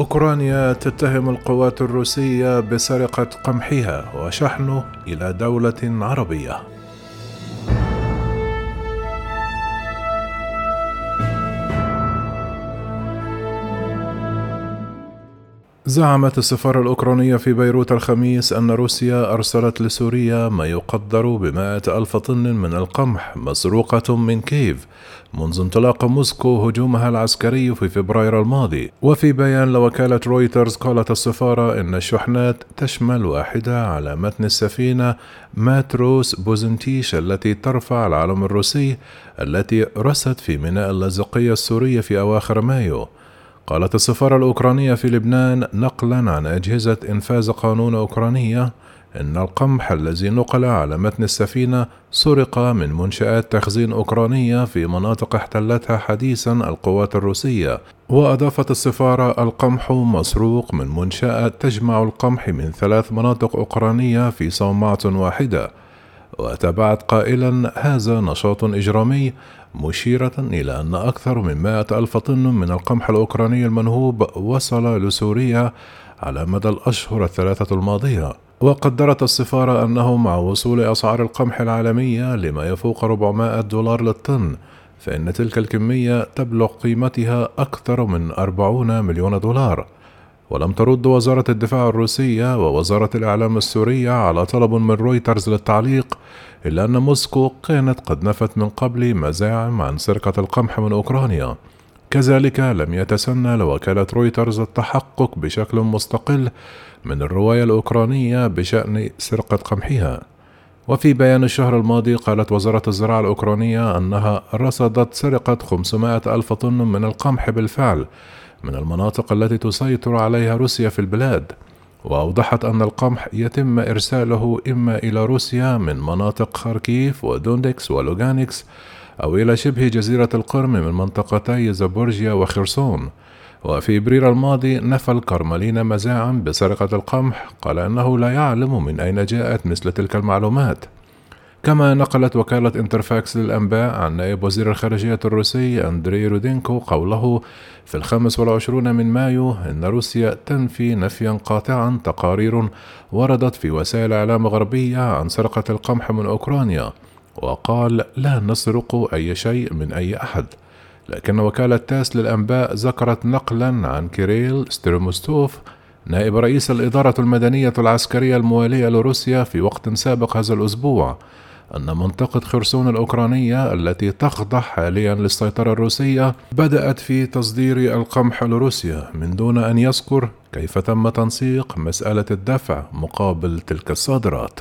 أوكرانيا تتهم القوات الروسية بسرقة قمحها وشحنه إلى دولة عربية. زعمت السفارة الأوكرانية في بيروت الخميس أن روسيا أرسلت لسوريا ما يقدر بمائة ألف طن من القمح مسروقة من كييف منذ انطلاق موسكو هجومها العسكري في فبراير الماضي. وفي بيان لوكالة رويترز قالت السفارة إن الشحنات تشمل واحدة على متن السفينة ماتروس بوزنتيش التي ترفع العلم الروسي التي رست في ميناء اللاذقية السورية في أواخر مايو. قالت السفارة الأوكرانية في لبنان نقلا عن أجهزة إنفاذ قانون أوكرانية إن القمح الذي نقل على متن السفينة سرق من منشآت تخزين أوكرانية في مناطق احتلتها حديثا القوات الروسية، وأضافت السفارة القمح مسروق من منشأة تجمع القمح من ثلاث مناطق أوكرانية في صومعة واحدة، وتابعت قائلا هذا نشاط إجرامي مشيرة إلى أن أكثر من مائة ألف طن من القمح الأوكراني المنهوب وصل لسوريا على مدى الأشهر الثلاثة الماضية. وقدرت السفارة أنه مع وصول أسعار القمح العالمية لما يفوق 400 دولار للطن فإن تلك الكمية تبلغ قيمتها أكثر من 40 مليون دولار. ولم ترد وزارة الدفاع الروسية ووزارة الإعلام السورية على طلب من رويترز للتعليق إلا أن موسكو كانت قد نفت من قبل مزاعم عن سرقة القمح من أوكرانيا. كذلك لم يتسنى لوكالة رويترز التحقق بشكل مستقل من الرواية الأوكرانية بشأن سرقة قمحها. وفي بيان الشهر الماضي قالت وزارة الزراعة الأوكرانية أنها رصدت سرقة 500 ألف طن من القمح بالفعل من المناطق التي تسيطر عليها روسيا في البلاد وأوضحت أن القمح يتم إرساله إما إلى روسيا من مناطق خاركيف ودونيتسك ولوغانسك أو إلى شبه جزيرة القرم من منطقتي زابوريجيا وخرسون. وفي إبريل الماضي نفى الكرملين مزاعم بسرقة القمح قال أنه لا يعلم من أين جاءت مثل تلك المعلومات. كما نقلت وكالة انترفاكس للأنباء عن نائب وزير الخارجية الروسي أندري رودينكو قوله في الخامس والعشرون من مايو إن روسيا تنفي نفيا قاطعا تقارير وردت في وسائل إعلام غربية عن سرقة القمح من أوكرانيا وقال لا نسرق أي شيء من أي أحد. لكن وكالة تاس للأنباء ذكرت نقلا عن كيريل ستريموسوف نائب رئيس الإدارة المدنية العسكرية الموالية لروسيا في وقت سابق هذا الأسبوع. أن منطقة خرسون الأوكرانية التي تخضع حاليا للسيطرة الروسية بدأت في تصدير القمح لروسيا من دون أن يذكر كيف تم تنسيق مسألة الدفع مقابل تلك الصادرات.